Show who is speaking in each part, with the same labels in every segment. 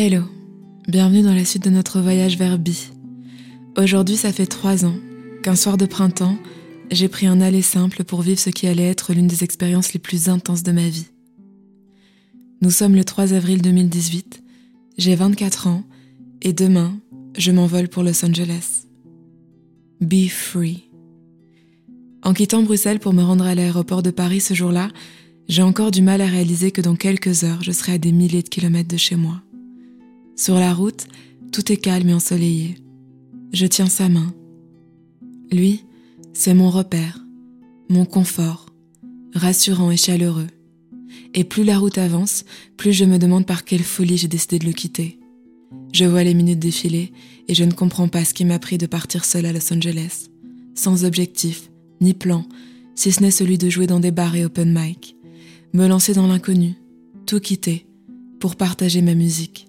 Speaker 1: Hello, bienvenue dans la suite de notre voyage vers Bi. Aujourd'hui, ça fait trois ans qu'un soir de printemps, j'ai pris un aller simple pour vivre ce qui allait être l'une des expériences les plus intenses de ma vie. Nous sommes le 3 avril 2018, j'ai 24 ans et demain, je m'envole pour Los Angeles. Be free. En quittant Bruxelles pour me rendre à l'aéroport de Paris ce jour-là, j'ai encore du mal à réaliser que dans quelques heures, je serai à des milliers de kilomètres de chez moi. Sur la route, tout est calme et ensoleillé. Je tiens sa main. Lui, c'est mon repère, mon confort, rassurant et chaleureux. Et plus la route avance, plus je me demande par quelle folie j'ai décidé de le quitter. Je vois les minutes défiler et je ne comprends pas ce qui m'a pris de partir seul à Los Angeles, sans objectif, ni plan, si ce n'est celui de jouer dans des bars et open mic, me lancer dans l'inconnu, tout quitter, pour partager ma musique.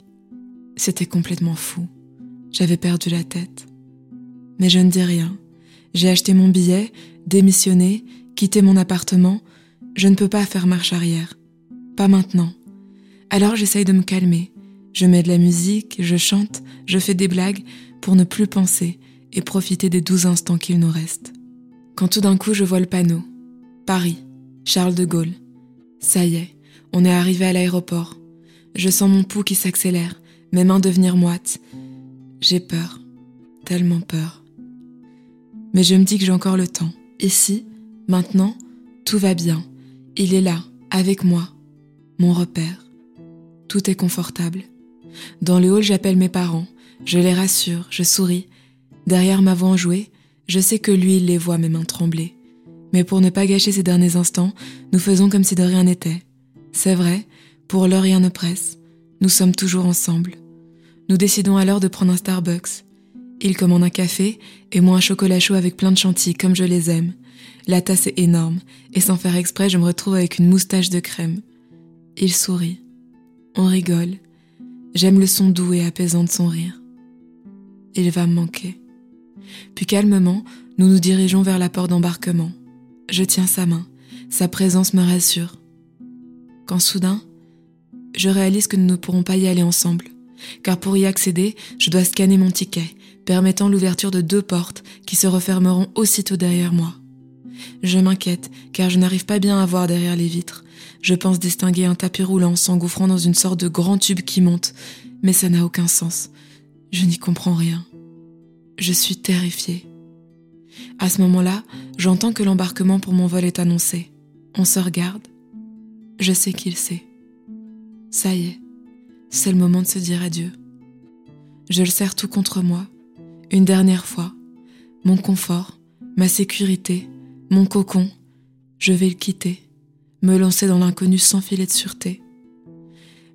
Speaker 1: C'était complètement fou. J'avais perdu la tête. Mais je ne dis rien. J'ai acheté mon billet, démissionné, quitté mon appartement. Je ne peux pas faire marche arrière. Pas maintenant. Alors j'essaye de me calmer. Je mets de la musique, je chante, je fais des blagues pour ne plus penser et profiter des douze instants qu'il nous reste. Quand tout d'un coup je vois le panneau. Paris, Charles de Gaulle. Ça y est, on est arrivé à l'aéroport. Je sens mon pouls qui s'accélère, mes mains devenir moites. J'ai peur, tellement peur. Mais je me dis que j'ai encore le temps. Ici, maintenant, tout va bien. Il est là, avec moi, mon repère. Tout est confortable. Dans le hall, j'appelle mes parents. Je les rassure, je souris. Derrière ma voix enjouée, je sais que lui, il les voit mes mains trembler. Mais pour ne pas gâcher ces derniers instants, nous faisons comme si de rien n'était. C'est vrai, pour l'heure rien ne presse. Nous sommes toujours ensemble. Nous décidons alors de prendre un Starbucks. Il commande un café et moi un chocolat chaud avec plein de chantilly comme je les aime. La tasse est énorme et sans faire exprès je me retrouve avec une moustache de crème. Il sourit. On rigole. J'aime le son doux et apaisant de son rire. Il va me manquer. Puis calmement, nous nous dirigeons vers la porte d'embarquement. Je tiens sa main. Sa présence me rassure. Quand soudain, je réalise que nous ne pourrons pas y aller ensemble, car pour y accéder, je dois scanner mon ticket, permettant l'ouverture de deux portes qui se refermeront aussitôt derrière moi. Je m'inquiète, car je n'arrive pas bien à voir derrière les vitres. Je pense distinguer un tapis roulant s'engouffrant dans une sorte de grand tube qui monte, mais ça n'a aucun sens. Je n'y comprends rien. Je suis terrifiée. À ce moment-là, j'entends que l'embarquement pour mon vol est annoncé. On se regarde. Je sais qu'il sait. Ça y est, c'est le moment de se dire adieu. Je le serre tout contre moi, une dernière fois. Mon confort, ma sécurité, mon cocon, je vais le quitter, me lancer dans l'inconnu sans filet de sûreté.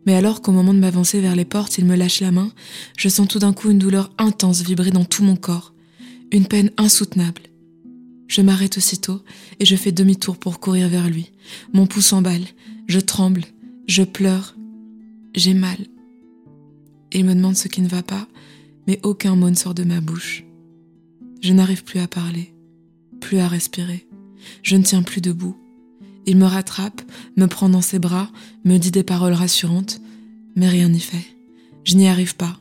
Speaker 1: Mais alors qu'au moment de m'avancer vers les portes, il me lâche la main, je sens tout d'un coup une douleur intense vibrer dans tout mon corps, une peine insoutenable. Je m'arrête aussitôt et je fais demi-tour pour courir vers lui. Mon pouce s'emballe, je tremble, je pleure, j'ai mal. Il me demande ce qui ne va pas, mais aucun mot ne sort de ma bouche. Je n'arrive plus à parler, plus à respirer. Je ne tiens plus debout. Il me rattrape, me prend dans ses bras, me dit des paroles rassurantes, mais rien n'y fait. Je n'y arrive pas.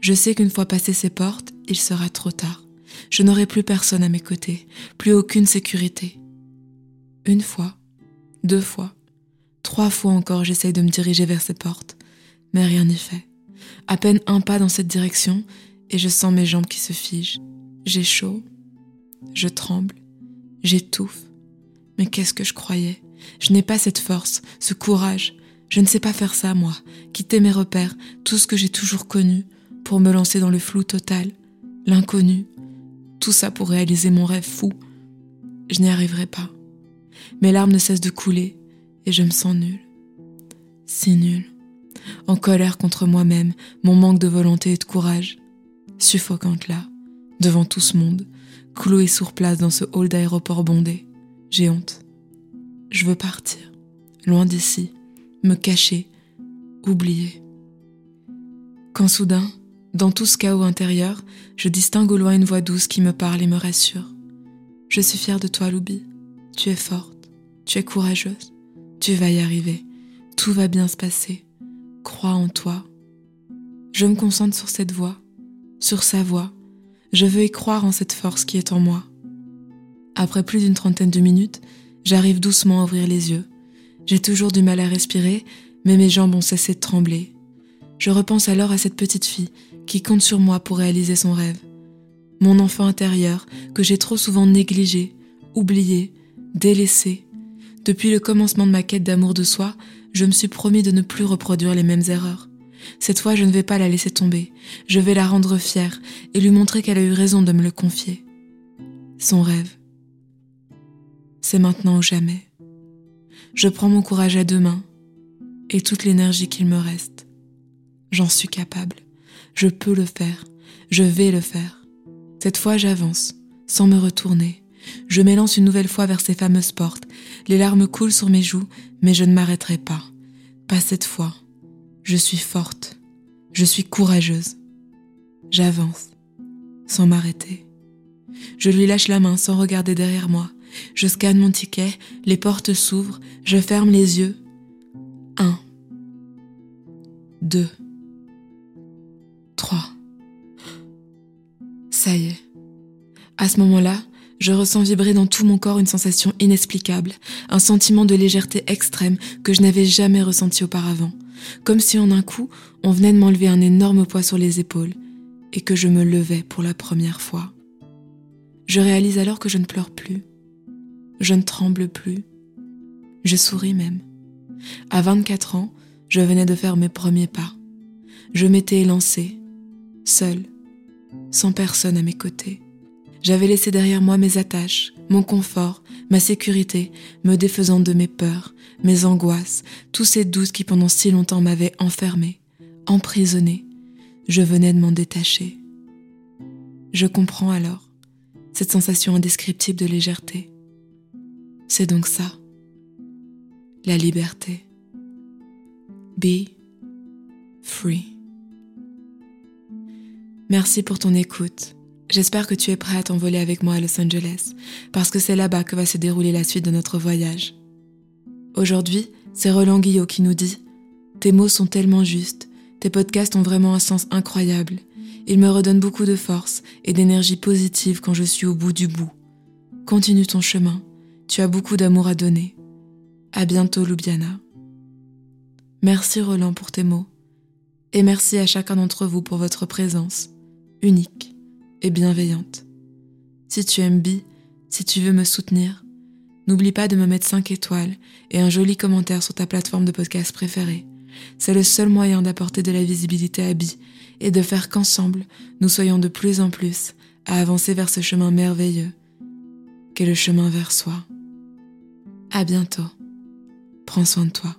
Speaker 1: Je sais qu'une fois passé ces portes, il sera trop tard. Je n'aurai plus personne à mes côtés, plus aucune sécurité. Une fois, deux fois, trois fois encore, j'essaye de me diriger vers ces portes mais rien n'y fait. À peine un pas dans cette direction, et je sens mes jambes qui se figent. J'ai chaud, je tremble, j'étouffe. Mais qu'est-ce que je croyais? Je n'ai pas cette force, ce courage. Je ne sais pas faire ça, moi, quitter mes repères, tout ce que j'ai toujours connu, pour me lancer dans le flou total, l'inconnu. Tout ça pour réaliser mon rêve fou. Je n'y arriverai pas. Mes larmes ne cessent de couler, et je me sens nulle. Si nulle en colère contre moi-même, mon manque de volonté et de courage. Suffocante là, devant tout ce monde, clouée sur place dans ce hall d'aéroport bondé. J'ai honte. Je veux partir, loin d'ici, me cacher, oublier. Quand soudain, dans tout ce chaos intérieur, je distingue au loin une voix douce qui me parle et me rassure. Je suis fière de toi, Loubi. Tu es forte, tu es courageuse, tu vas y arriver, tout va bien se passer crois en toi, Je me concentre sur cette voix, sur sa voix. Je veux y croire en cette force qui est en moi. Après plus d'une trentaine de minutes, j'arrive doucement à ouvrir les yeux. J'ai toujours du mal à respirer, mais mes jambes ont cessé de trembler. Je repense alors à cette petite fille qui compte sur moi pour réaliser son rêve. Mon enfant intérieur que j'ai trop souvent négligé, oublié, délaissé. Depuis le commencement de ma quête d'amour de soi, je me suis promis de ne plus reproduire les mêmes erreurs. Cette fois, je ne vais pas la laisser tomber. Je vais la rendre fière et lui montrer qu'elle a eu raison de me le confier. Son rêve. C'est maintenant ou jamais. Je prends mon courage à deux mains et toute l'énergie qu'il me reste. J'en suis capable. Je peux le faire. Je vais le faire. Cette fois, j'avance, sans me retourner. Je m'élance une nouvelle fois vers ces fameuses portes. Les larmes coulent sur mes joues, mais je ne m'arrêterai pas. Pas cette fois. Je suis forte. Je suis courageuse. J'avance, sans m'arrêter. Je lui lâche la main sans regarder derrière moi. Je scanne mon ticket, les portes s'ouvrent, je ferme les yeux. Un. Deux. Trois. Ça y est. À ce moment-là, je ressens vibrer dans tout mon corps une sensation inexplicable, un sentiment de légèreté extrême que je n'avais jamais ressenti auparavant, comme si en un coup on venait de m'enlever un énorme poids sur les épaules et que je me levais pour la première fois. Je réalise alors que je ne pleure plus, je ne tremble plus, je souris même. À 24 ans, je venais de faire mes premiers pas. Je m'étais élancée, seule, sans personne à mes côtés. J'avais laissé derrière moi mes attaches, mon confort, ma sécurité, me défaisant de mes peurs, mes angoisses, tous ces doutes qui pendant si longtemps m'avaient enfermée, emprisonnée. Je venais de m'en détacher. Je comprends alors cette sensation indescriptible de légèreté. C'est donc ça, la liberté. Be free. Merci pour ton écoute. J'espère que tu es prêt à t'envoler avec moi à Los Angeles, parce que c'est là-bas que va se dérouler la suite de notre voyage. Aujourd'hui, c'est Roland Guillot qui nous dit Tes mots sont tellement justes, tes podcasts ont vraiment un sens incroyable. Ils me redonnent beaucoup de force et d'énergie positive quand je suis au bout du bout. Continue ton chemin, tu as beaucoup d'amour à donner. À bientôt, Loubiana. Merci Roland pour tes mots, et merci à chacun d'entre vous pour votre présence, unique et bienveillante. Si tu aimes Bi, si tu veux me soutenir, n'oublie pas de me mettre 5 étoiles et un joli commentaire sur ta plateforme de podcast préférée. C'est le seul moyen d'apporter de la visibilité à Bi et de faire qu'ensemble, nous soyons de plus en plus à avancer vers ce chemin merveilleux qu'est le chemin vers soi. À bientôt. Prends soin de toi.